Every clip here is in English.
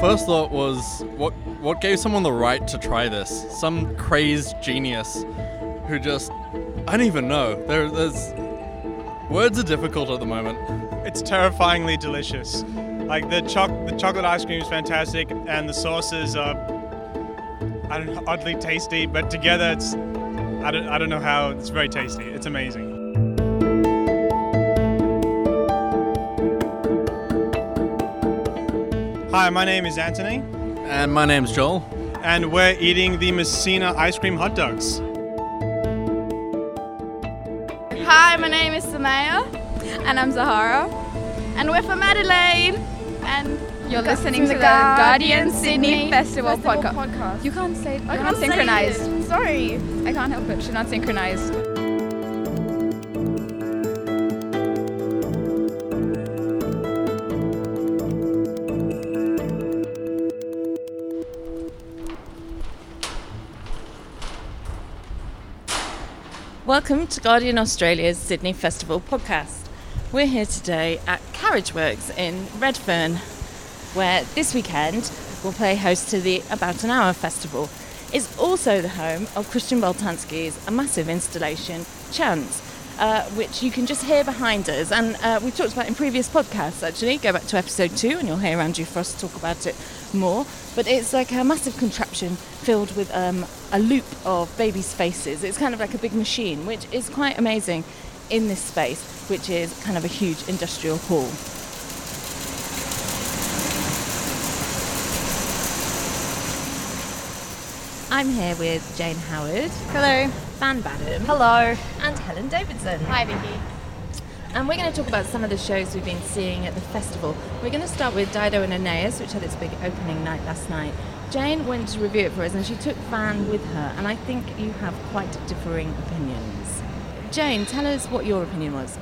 first thought was, what what gave someone the right to try this? Some crazed genius who just I don't even know. There, there's words are difficult at the moment. It's terrifyingly delicious. Like the choc the chocolate ice cream is fantastic, and the sauces are I don't know, oddly tasty. But together, it's I don't I don't know how it's very tasty. It's amazing. Hi, my name is Anthony, And my name's Joel. and we're eating the Messina ice cream hot dogs. Hi, my name is Samaya. And I'm Zahara. And we're from Adelaide. And You're Gu- listening to to the the Guardian Guardian Sydney Sydney Festival, Festival podcast. podcast. You can't say I you're can't not say synchronized. it. Sorry. I can't help it. She's not synchronized. Welcome to Guardian Australia's Sydney Festival podcast. We're here today at Carriageworks in Redfern, where this weekend we'll play host to the About an Hour Festival. It's also the home of Christian Boltanski's a massive installation, Chance, uh, which you can just hear behind us. And uh, we've talked about in previous podcasts, actually. Go back to episode two and you'll hear Andrew Frost talk about it more. But it's like a massive contraption filled with um, a loop of babies' faces. It's kind of like a big machine, which is quite amazing in this space, which is kind of a huge industrial hall. I'm here with Jane Howard, Hello. Van Badham, Hello. and Helen Davidson. Hi, Vicky. And we're going to talk about some of the shows we've been seeing at the festival. We're going to start with Dido and Aeneas, which had its big opening night last night. Jane went to review it for us and she took Van with her, and I think you have quite differing opinions. Jane, tell us what your opinion was.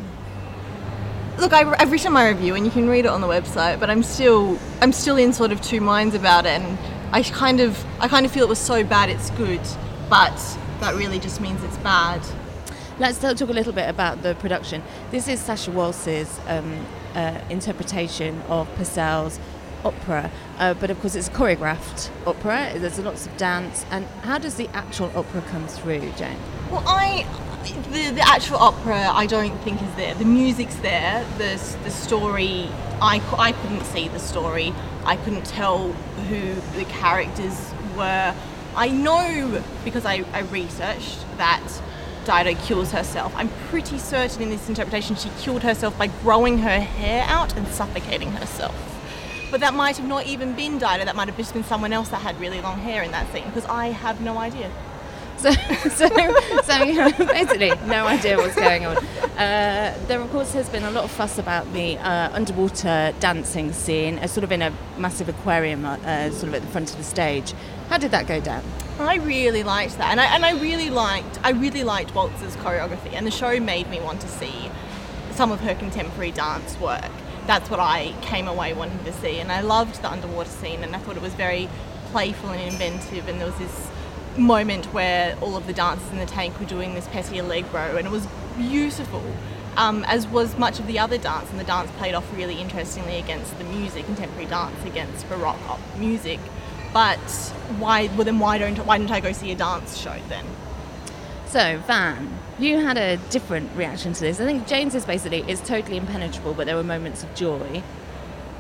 Look, I, I've written my review, and you can read it on the website. But I'm still, I'm still in sort of two minds about it, and I kind of, I kind of feel it was so bad it's good, but that really just means it's bad. Let's talk a little bit about the production. This is Sasha Waltz's um, uh, interpretation of Purcell's opera, uh, but of course it's a choreographed opera. There's lots of dance. And how does the actual opera come through, Jane? Well, I, the, the actual opera, I don't think is there. The music's there. The the story, I, I couldn't see the story. I couldn't tell who the characters were. I know because I, I researched that Dido kills herself. I'm pretty certain in this interpretation she killed herself by growing her hair out and suffocating herself. But that might have not even been Dido. That might have just been someone else that had really long hair in that scene because I have no idea. So, so, so basically no idea what's going on. Uh, there, of course, has been a lot of fuss about the uh, underwater dancing scene, uh, sort of in a massive aquarium, uh, sort of at the front of the stage. How did that go down? I really liked that, and I, and I really liked I really liked Waltz's choreography, and the show made me want to see some of her contemporary dance work. That's what I came away wanting to see, and I loved the underwater scene, and I thought it was very playful and inventive, and there was this moment where all of the dancers in the tank were doing this petit allegro, and it was beautiful. Um, as was much of the other dance, and the dance played off really interestingly against the music, contemporary dance against baroque op- music. But why? Well, then why don't why don't I go see a dance show then? So, Van, you had a different reaction to this. I think Jane's is basically it's totally impenetrable, but there were moments of joy.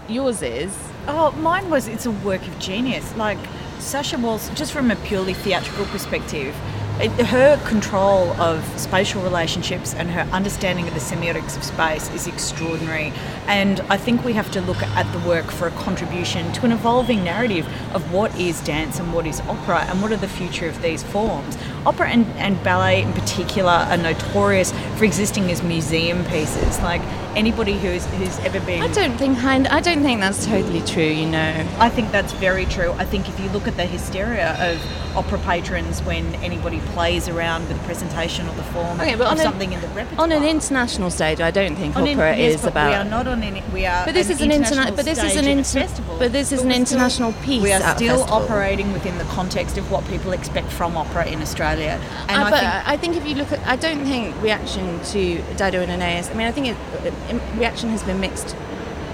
Yours is Oh, mine was it's a work of genius. Like Sasha Waltz, just from a purely theatrical perspective, her control of spatial relationships and her understanding of the semiotics of space is extraordinary. And I think we have to look at the work for a contribution to an evolving narrative of what is dance and what is opera and what are the future of these forms. Opera and, and ballet in particular are notorious for existing as museum pieces. Like anybody who's who's ever been I don't think I don't think that's totally true, you know. I think that's very true. I think if you look at the hysteria of opera patrons when anybody plays around with the presentation or the form Okay, but of on a- something in the repertoire. On an international stage, I don't think On opera yes, is but about We are not on any. We are. But this is an international interna- but this is an inter- festival. but this is But an we're still- international piece We are still operating within the context of what people expect from opera in Australia, and Uh, I but think I think if you look at, I don't think reaction to Dido and Aeneas. I mean, I think it, it, reaction has been mixed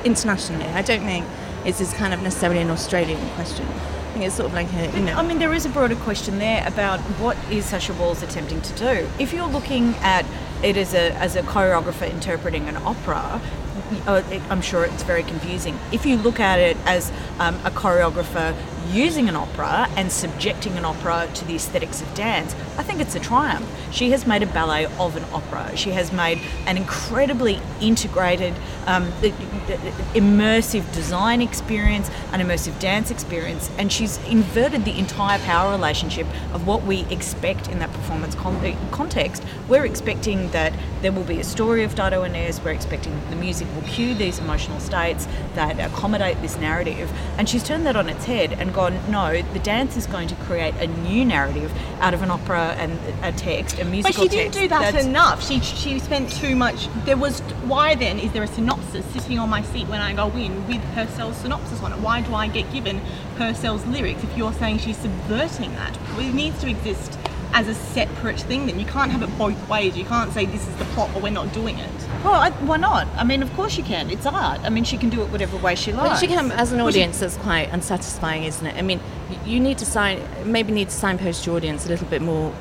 internationally. I don't think is this kind of necessarily an Australian question. I think it's sort of like a, you know. I mean, there is a broader question there about what is Sasha Waltz attempting to do. If you're looking at it as a as a choreographer interpreting an opera, I'm sure it's very confusing. If you look at it as um, a choreographer using an opera and subjecting an opera to the aesthetics of dance, I think it's a triumph. She has made a ballet of an opera. She has made an incredibly integrated, um, immersive design experience, an immersive dance experience, and she's inverted the entire power relationship of what we expect in that performance con- uh, context. We're expecting that there will be a story of Dido and Aeneas, we're expecting that the music will cue these emotional states that accommodate this narrative, and she's turned that on its head and gone, no, the dance is going to create a new narrative out of an opera and a text, a musical But she didn't text. do that That's- enough. She she spent too much. There was why then is there a synopsis sitting on my seat when I go in with Purcell's synopsis on it? Why do I get given Purcell's lyrics if you're saying she's subverting that? It needs to exist as a separate thing. Then you can't have it both ways. You can't say this is the plot, but we're not doing it. Well, I, why not? I mean, of course you can. It's art. I mean, she can do it whatever way she likes. But she can, as an Well, she- audience, that's quite unsatisfying, isn't it? I mean, you need to sign, maybe need to signpost your audience a little bit more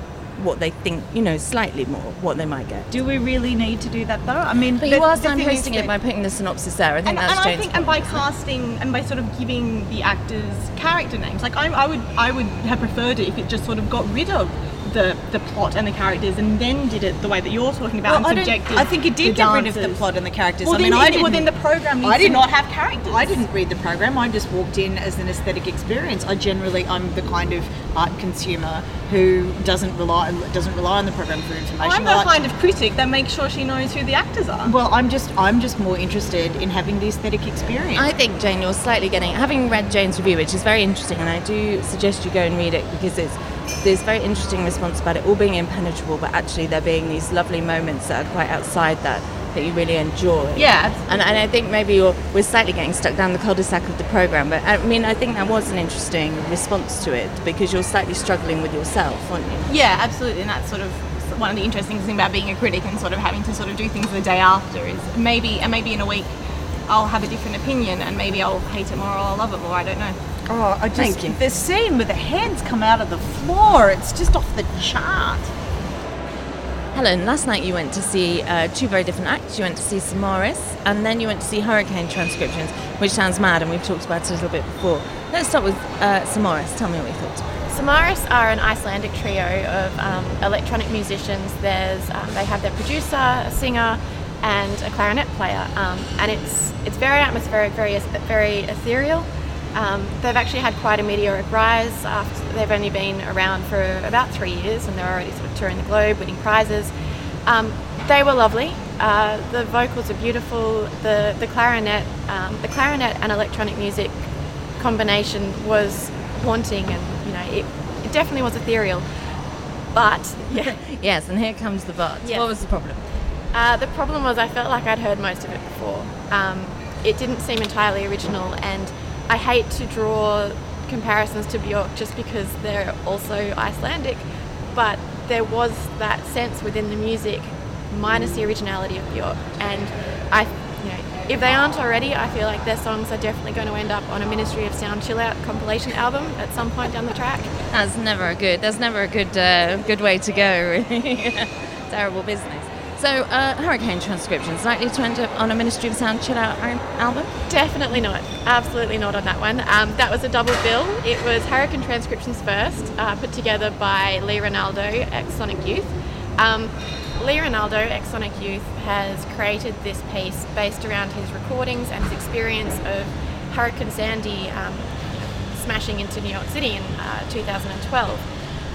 what they think, you know, slightly more what they might get. Do we really need to do that though? I mean, But the- you are the thing is signposting it by putting the synopsis there. I think and, that's and I think, and by casting and by sort of giving the actors character names, like I, I would, I would have preferred it if it just sort of got rid of the the plot and the characters and then did it the way that you're talking about Well, I, and don't- subjected. I think it did the get rid of the plot and the characters. Well, I mean, then, I didn't, well, then the program needs I didn't- have characters. I didn't read the program. I just walked in as an aesthetic experience. I generally, I'm the kind of art consumer who doesn't rely doesn't rely on the program for information. I'm the like- kind of critic that makes sure she knows who the actors are. well, I'm just I'm just more interested in having the aesthetic experience. I think Jane, you're slightly getting. Having read Jane's review, which is very interesting, and I do suggest you go and read it because it's there's very interesting response about it all being impenetrable, but actually there being these lovely moments that are quite outside that that you really enjoy. Yeah. And, and I think maybe you're, we're slightly getting stuck down the cul-de-sac of the program, but I mean I think that was an interesting response to it because you're slightly struggling with yourself, aren't you? Yeah, absolutely, and that's sort of one of the interesting things about being a critic and sort of having to sort of do things the day after is maybe and maybe in a week I'll have a different opinion and maybe I'll hate it more or I'll love it more. I don't know. Oh, I just Thank you. the scene where the hands come out of the floor. It's just off the chart. Helen, last night you went to see uh, two very different acts. You went to see Samaris, and then you went to see Hurricane Transcriptions, which sounds mad, and we've talked about it a little bit before. Let's start with uh, Samaris. Tell me what you thought. Samaris are an Icelandic trio of um, electronic musicians. There's um, they have their producer, a singer, and a clarinet player, um, and it's it's very atmospheric, very very ethereal. Um, they've actually had quite a meteoric rise. After they've only been around for about three years, and they're already sort of touring the globe, winning prizes. Um, they were lovely. Uh, the vocals are beautiful. The the clarinet, um, the clarinet and electronic music combination was haunting, and you know it, it definitely was ethereal. But yeah, Yes, and here comes the but. Yes. What was the problem? uh, the problem was I felt like I'd heard most of it before. Um, it didn't seem entirely original, and I hate to draw comparisons to Björk just because they're also Icelandic, but there was that sense within the music, minus the originality of Björk, and I, you know, if they aren't already, I feel like their songs are definitely going to end up on a Ministry of Sound chill out compilation album at some point down the track. That's never a good. That's never a good uh, good way to go. Really, terrible business. So, uh, Hurricane Transcriptions likely to end up on a Ministry of Sound chill out album. Definitely not. Absolutely not on that one. Um, that was a double bill. It was Hurricane Transcriptions first, uh, put together by Lee Ranaldo, ex Sonic Youth. Um, Lee Ranaldo, ex Sonic Youth, has created this piece based around his recordings and his experience of Hurricane Sandy um, smashing into New York City in uh, 2012.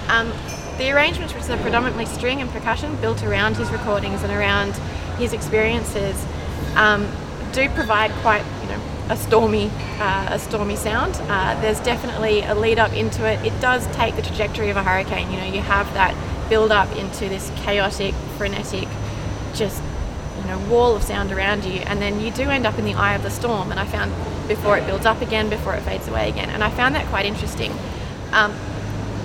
Um, the arrangements, which are predominantly string and percussion, built around his recordings and around his experiences, um, do provide quite, you know, a stormy, uh, a stormy sound. Uh, there's definitely a lead up into it. It does take the trajectory of a hurricane. You know, you have that build up into this chaotic, frenetic, just you know wall of sound around you, and then you do end up in the eye of the storm. And I found before it builds up again, before it fades away again, and I found that quite interesting. Um,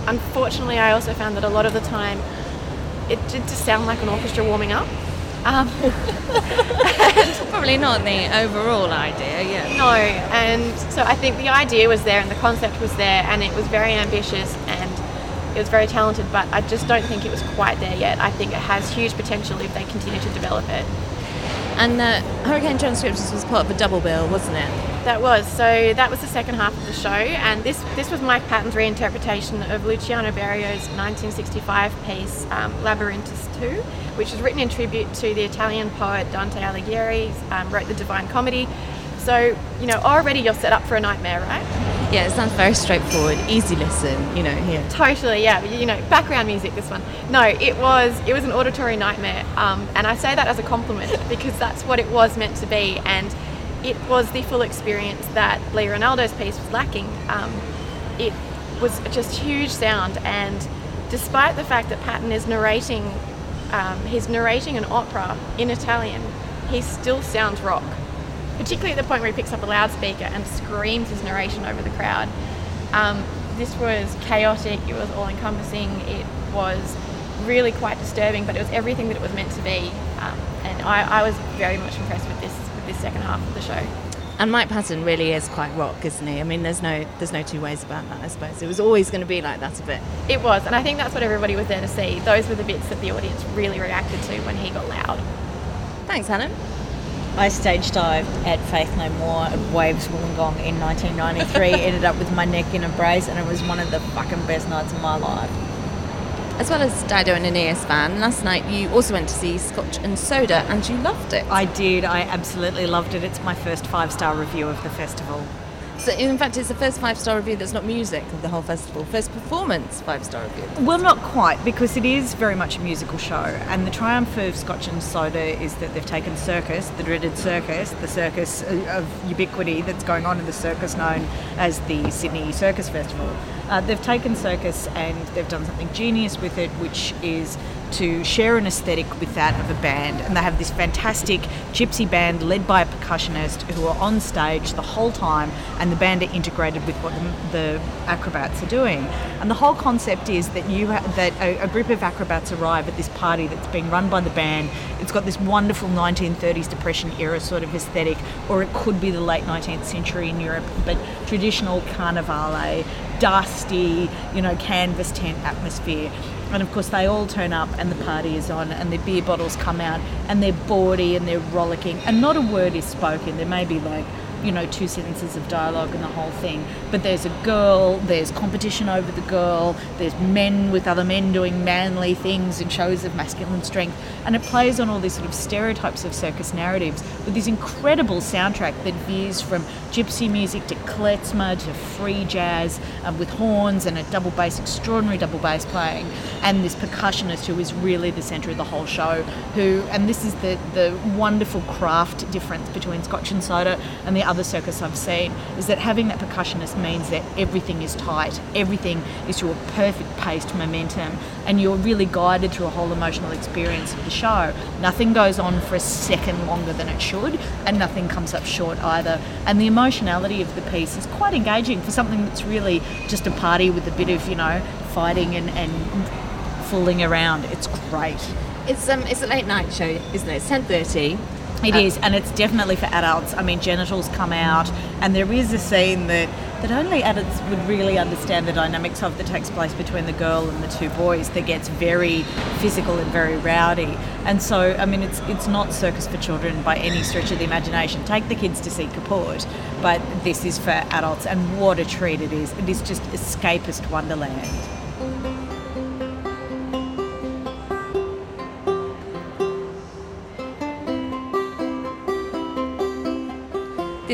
unfortunately, I also found that a lot of the time it did just sound like an orchestra warming up. Um, Probably not the overall idea, yeah. no, and so I think the idea was there and the concept was there and it was very ambitious and it was very talented, but I just don't think it was quite there yet. I think it has huge potential if they continue to develop it. And uh, Hurricane Transcriptions was part of a double bill, wasn't it? That was so. That was the second half of the show, and this this was Mike Patton's reinterpretation of Luciano Berio's 1965 piece um, Laborintus II, which was written in tribute to the Italian poet Dante Alighieri. Um, wrote the Divine Comedy. So you know already you're set up for a nightmare, right? Yeah, it sounds very straightforward, easy listen, you know, here. Totally, yeah. You know, background music. This one. No, it was it was an auditory nightmare, um, and I say that as a compliment because that's what it was meant to be, and it was the full experience that Lee Ranaldo's piece was lacking. Um, it was just huge sound, and despite the fact that Patton is narrating, um, he's narrating an opera in Italian, he still sounds rock. Particularly at the point where he picks up a loudspeaker and screams his narration over the crowd. Um, this was chaotic, it was all encompassing, it was really quite disturbing, but it was everything that it was meant to be. Um, and I, I was very much impressed with this this second half of the show. And Mike Patton really is quite rock, isn't he? I mean, there's no there's no two ways about that. I suppose it was always going to be like that a bit. It was, and I think that's what everybody was there to see. Those were the bits that the audience really reacted to when he got loud. Thanks, Helen. I stage dived at Faith No More at Waves Wollongong in 1993. Ended up with my neck in a brace, and it was one of the fucking best nights of my life. As well as Dido and Aeneas fan, last night you also went to see Scotch and Soda, and you loved it. I did. I absolutely loved it. It's my first five star review of the festival. So, in fact, it's the first five star review that's not music of the whole festival. First performance five star review. Well, not quite, because it is very much a musical show. And the triumph of Scotch and Soda is that they've taken circus, the dreaded circus, the circus of ubiquity that's going on in the circus known as the Sydney Circus Festival. Uh, they've taken circus and they've done something genius with it, which is to share an aesthetic with that of a band. And they have this fantastic gypsy band led by a percussionist who are on stage the whole time, and the band are integrated with what the, acrobats are doing. And the whole concept is that you ha- that a, a group of acrobats arrive at this party that's being run by the band. It's got this wonderful 1930s Depression era sort of aesthetic, or it could be the late 19th century in Europe, but traditional carnivale, dusty, you know, canvas tent atmosphere. And of course, they all turn up and the party is on, and the beer bottles come out, and they're bawdy and they're rollicking, and not a word is spoken. There may be like, you know, two sentences of dialogue and the whole thing. But there's a girl, there's competition over the girl, there's men with other men doing manly things and shows of masculine strength. And it plays on all these sort of stereotypes of circus narratives with this incredible soundtrack that veers from gypsy music to klezmer to free jazz um, with horns and a double bass, extraordinary double bass playing, and this percussionist who is really the centre of the whole show. Who, and this is the, the wonderful craft difference between Scotch and Soda and the other circus I've seen, is that having that percussionist means that everything is tight, everything is to a perfect paced momentum, and you're really guided through a whole emotional experience of the show. Nothing goes on for a second longer than it should, and nothing comes up short either. And the emotionality of the piece is quite engaging for something that's really just a party with a bit of, you know, fighting and, and fooling around. It's great. It's um, it's a late night show, isn't it? It's ten thirty. It is, and it's definitely for adults. I mean, genitals come out, and there is a scene that, that only adults would really understand the dynamics of that takes place between the girl and the two boys. That gets very physical and very rowdy, and so I mean, it's it's not circus for children by any stretch of the imagination. Take the kids to see Kaput, but this is for adults, and what a treat it is! It is just escapist wonderland.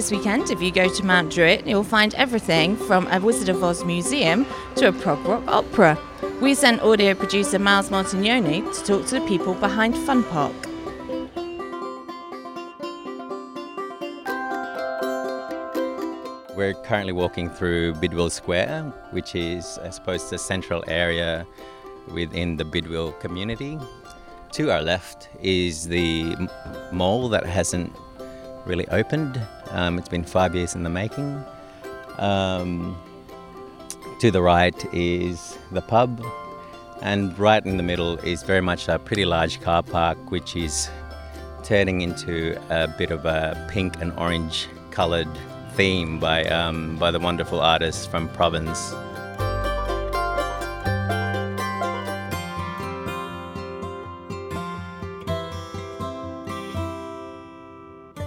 This weekend, if you go to Mount Druitt, you'll find everything from a Wizard of Oz museum to a prog rock opera. We sent audio producer Miles Martignoni to talk to the people behind Fun Park. We're currently walking through Bidwill Square, which is, I suppose, the central area within the Bidwill community. To our left is the mall that hasn't really opened. Um, it's been five years in the making. Um, to the right is the pub, and right in the middle is very much a pretty large car park, which is turning into a bit of a pink and orange coloured theme by, um, by the wonderful artists from Province.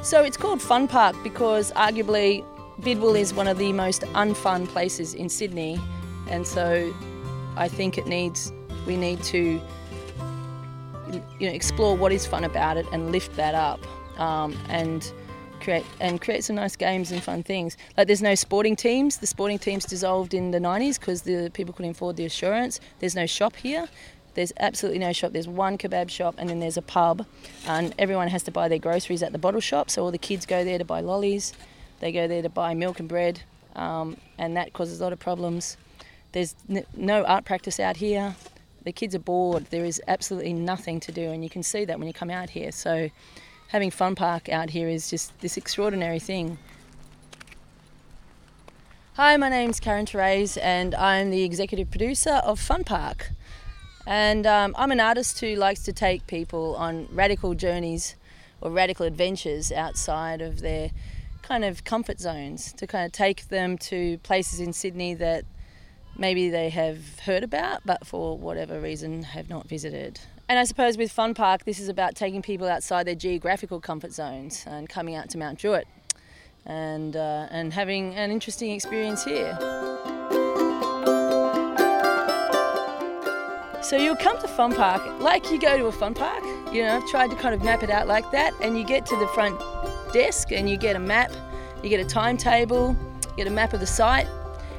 So it's called Fun Park because arguably Bidwill is one of the most unfun places in Sydney, and so I think it needs we need to you know explore what is fun about it and lift that up um, and create and create some nice games and fun things. Like there's no sporting teams. The sporting teams dissolved in the 90s because the people couldn't afford the insurance. There's no shop here. There's absolutely no shop. There's one kebab shop and then there's a pub, and everyone has to buy their groceries at the bottle shop. So all the kids go there to buy lollies, they go there to buy milk and bread, um, and that causes a lot of problems. There's n- no art practice out here. The kids are bored. There is absolutely nothing to do, and you can see that when you come out here. So having Fun Park out here is just this extraordinary thing. Hi, my name's Karen Therese, and I'm the executive producer of Fun Park. And um, I'm an artist who likes to take people on radical journeys or radical adventures outside of their kind of comfort zones to kind of take them to places in Sydney that maybe they have heard about but for whatever reason have not visited. And I suppose with Fun Park, this is about taking people outside their geographical comfort zones and coming out to Mount Druitt and, uh, and having an interesting experience here. So you'll come to Fun Park like you go to a fun park. You know, I've tried to kind of map it out like that, and you get to the front desk and you get a map, you get a timetable, you get a map of the site,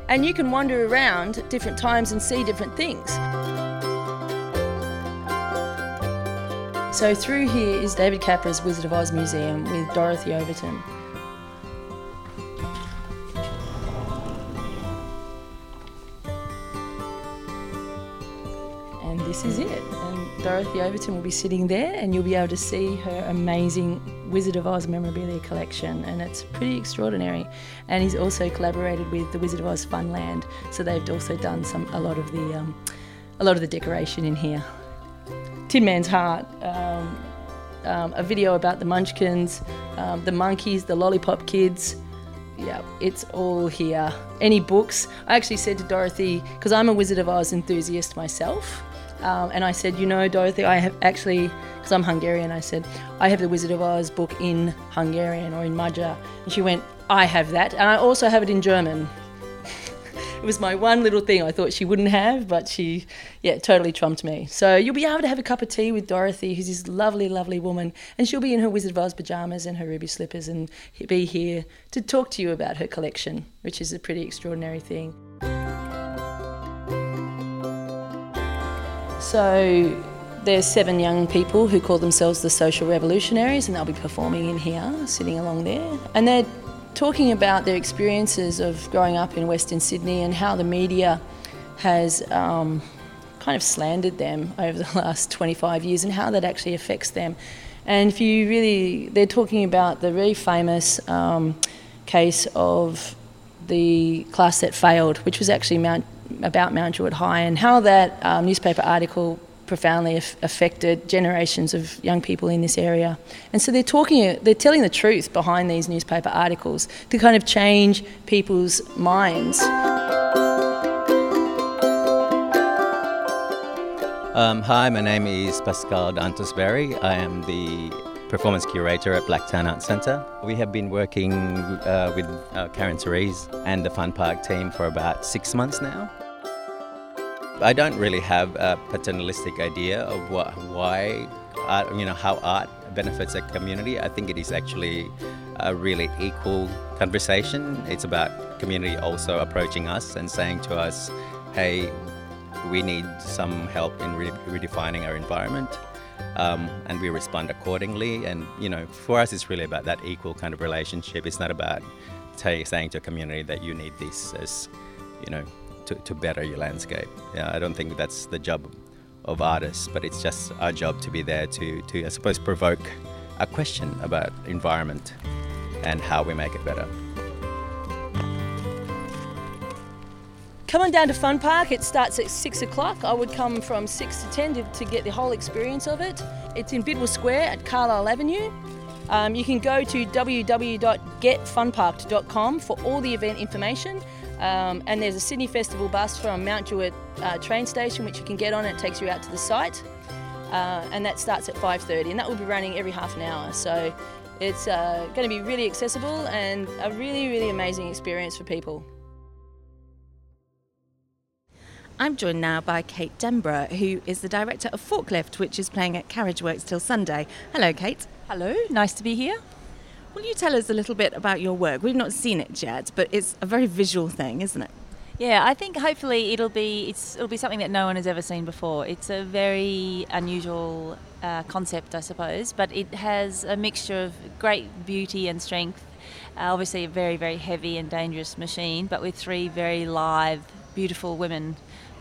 and you can wander around at different times and see different things. So through here is David Capra's Wizard of Oz Museum with Dorothy Overton. Dorothy Overton will be sitting there, and you'll be able to see her amazing Wizard of Oz memorabilia collection, and it's pretty extraordinary. And he's also collaborated with the Wizard of Oz Funland, so they've also done some a lot of the um, a lot of the decoration in here. Tin Man's Heart. Um, um, a video about the Munchkins, um, the monkeys, the lollipop kids, yeah, it's all here. Any books? I actually said to Dorothy, because I'm a Wizard of Oz enthusiast myself, um, and I said, you know, Dorothy, I have actually, because I'm Hungarian, I said, I have the Wizard of Oz book in Hungarian or in Magyar. And she went, I have that, and I also have it in German. it was my one little thing I thought she wouldn't have, but she, yeah, totally trumped me. So you'll be able to have a cup of tea with Dorothy, who's this lovely, lovely woman, and she'll be in her Wizard of Oz pajamas and her ruby slippers and be here to talk to you about her collection, which is a pretty extraordinary thing. So there's seven young people who call themselves the social revolutionaries, and they'll be performing in here, sitting along there, and they're talking about their experiences of growing up in Western Sydney and how the media has um, kind of slandered them over the last 25 years and how that actually affects them. And if you really, they're talking about the very famous um, case of the class that failed, which was actually Mount, about Mount Druitt High, and how that um, newspaper article profoundly af- affected generations of young people in this area. And so they're talking, they're telling the truth behind these newspaper articles to kind of change people's minds. Um, hi, my name is Paschal Daantos Berry. I am the performance curator at Blacktown Art Centre. We have been working uh, with uh, Karen Therese and the Fun Park team for about six months now. I don't really have a paternalistic idea of what, why, art, you know, how art benefits a community. I think it is actually a really equal conversation. It's about community also approaching us and saying to us, "Hey, we need some help in re- redefining our environment." Um, and we respond accordingly. And you know, for us, it's really about that equal kind of relationship. It's not about saying to a community that you need this as, you know, to, to better your landscape. Yeah, I don't think that's the job of artists, but it's just our job to be there to, to I suppose, provoke a question about environment and how we make it better. Come on down to Fun Park. It starts at six o'clock. I would come from six to ten to, to get the whole experience of it. it's in Bidwill Square at Carlisle Avenue. Um, you can go to www.getfunparked.com for all the event information. Um, and there's a Sydney Festival bus from Mount Druitt uh, train station which you can get on. It takes you out to the site, uh, and that starts at 5:30, and that will be running every half an hour. So it's uh, going to be really accessible and a really, really amazing experience for people. I'm joined now by Kate Denborough, who is the director of Forklift, which is playing at Carriageworks till Sunday. Hello, Kate. Hello, nice to be here. Will you tell us a little bit about your work? We've not seen it yet, but it's a very visual thing, isn't it? Yeah, I think hopefully it'll be it's it'll be something that no one has ever seen before. It's a very unusual uh, concept, I suppose, but it has a mixture of great beauty and strength. Uh, obviously, a very very heavy and dangerous machine, but with three very live, beautiful women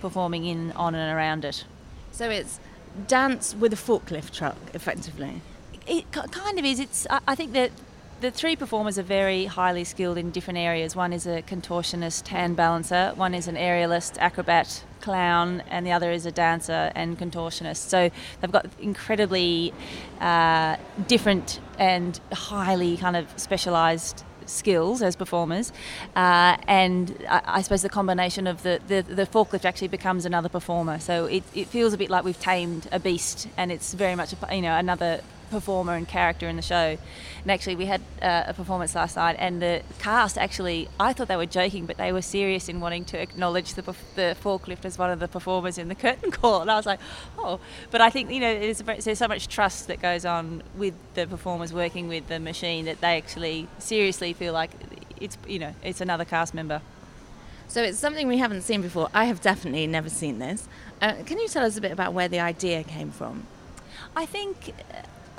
performing in on and around it. So it's dance with a forklift truck, effectively. It kind of is. It's I think that the three performers are very highly skilled in different areas. One is a contortionist hand balancer, one is an aerialist, acrobat, clown, and the other is a dancer and contortionist. So they've got incredibly uh, different and highly kind of specialised skills as performers, uh, and I, I, suppose the combination of the, the, the, forklift actually becomes another performer. So it, it feels a bit like we've tamed a beast, and it's very much a, you know another performer and character in the show. And actually, we had uh, a performance last night, and the cast actually, I thought they were joking, but they were serious in wanting to acknowledge the, the forklift as one of the performers in the curtain call. And I was like, oh. But I think, you know, there's, there's so much trust that goes on with the performers working with the machine that they actually seriously feel like it's, you know, it's another cast member. So it's something we haven't seen before. I have definitely never seen this. Uh, can you tell us a bit about where the idea came from? I think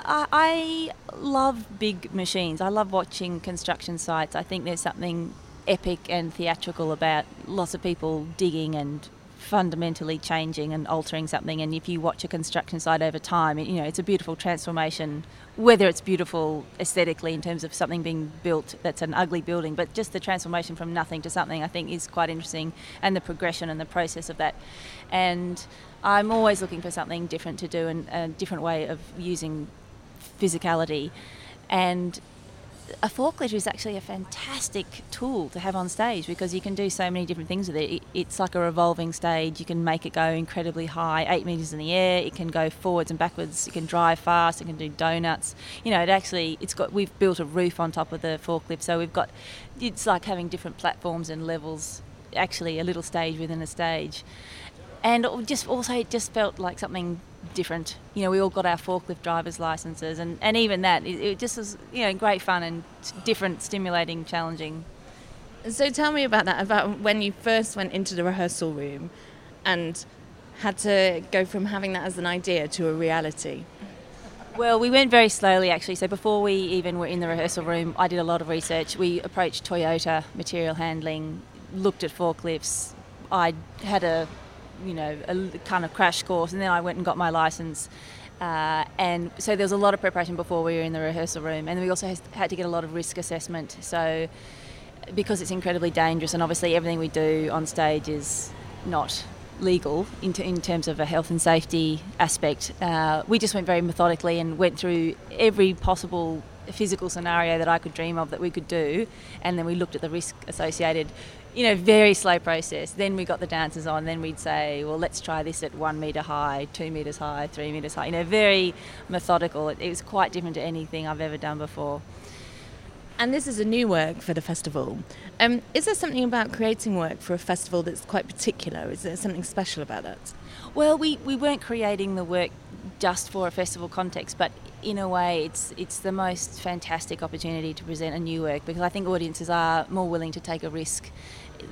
I, I love big machines. I love watching construction sites. I think there's something epic and theatrical about lots of people digging and fundamentally changing and altering something and if you watch a construction site over time you know it's a beautiful transformation whether it's beautiful aesthetically in terms of something being built that's an ugly building but just the transformation from nothing to something I think is quite interesting and the progression and the process of that and I'm always looking for something different to do and a different way of using physicality. And a forklift is actually a fantastic tool to have on stage because you can do so many different things with it. It's like a revolving stage. You can make it go incredibly high, eight meters in the air. It can go forwards and backwards. It can drive fast. It can do donuts. You know, it actually it's got. We've built a roof on top of the forklift, so we've got. It's like having different platforms and levels. Actually, a little stage within a stage, and just also it just felt like something different. You know, we all got our forklift driver's licenses, and, and even that, it, it just was, you know, great fun and different, stimulating, challenging. So tell me about that, about when you first went into the rehearsal room and had to go from having that as an idea to a reality. Well, we went very slowly actually. So before we even were in the rehearsal room, I did a lot of research. We approached Toyota Material Handling, looked at forklifts. I had a you know, a kind of crash course, and then I went and got my license. Uh, and so there was a lot of preparation before we were in the rehearsal room, and we also had to get a lot of risk assessment. So because it's incredibly dangerous, and obviously everything we do on stage is not legal in, t- in terms of a health and safety aspect, uh, we just went very methodically and went through every possible physical scenario that I could dream of that we could do, and then we looked at the risk associated you know, very slow process. Then we got the dancers on. Then we'd say, well, let's try this at one meter high, two meters high, three meters high. You know, very methodical. It, it was quite different to anything I've ever done before. And this is a new work for the festival. Um, is there something about creating work for a festival that's quite particular? Is there something special about that? Well, we, we weren't creating the work just for a festival context, but in a way, it's it's the most fantastic opportunity to present a new work because I think audiences are more willing to take a risk.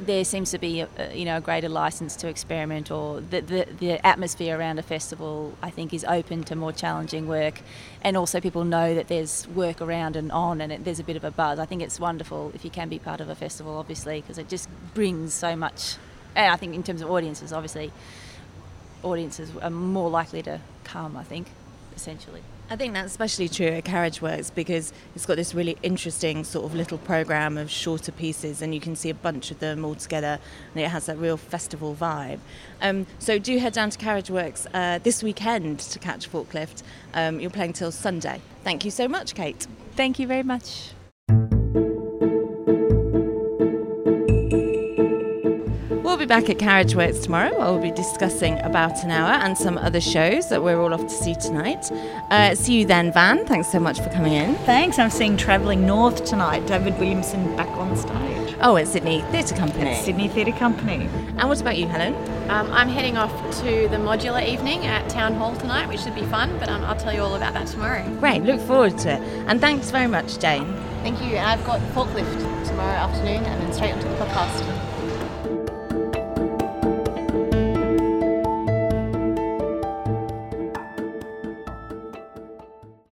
There seems to be a, you know a greater license to experiment or the, the, the atmosphere around a festival I think is open to more challenging work. And also people know that there's work around and on and it, there's a bit of a buzz. I think it's wonderful if you can be part of a festival obviously because it just brings so much and I think in terms of audiences obviously audiences are more likely to come I think essentially I think that's especially true at Carriage Works because it's got this really interesting sort of little program of shorter pieces, and you can see a bunch of them all together, and it has that real festival vibe. Um, so do head down to Carriage Works uh, this weekend to catch Forklift. Um, you're playing till Sunday. Thank you so much, Kate. Thank you very much. Be back at Carriage Works tomorrow. I'll be discussing about an hour and some other shows that we're all off to see tonight. Uh, see you then, Van. Thanks so much for coming in. Thanks. I'm seeing Travelling North tonight. David Williamson back on stage. Oh, at Sydney Theatre Company. At Sydney Theatre Company. And what about you, Helen? Um, I'm heading off to the modular evening at Town Hall tonight, which should be fun, but um, I'll tell you all about that tomorrow. Great, look forward to it. And thanks very much, Jane. Thank you. And I've got forklift tomorrow afternoon and then straight onto the podcast.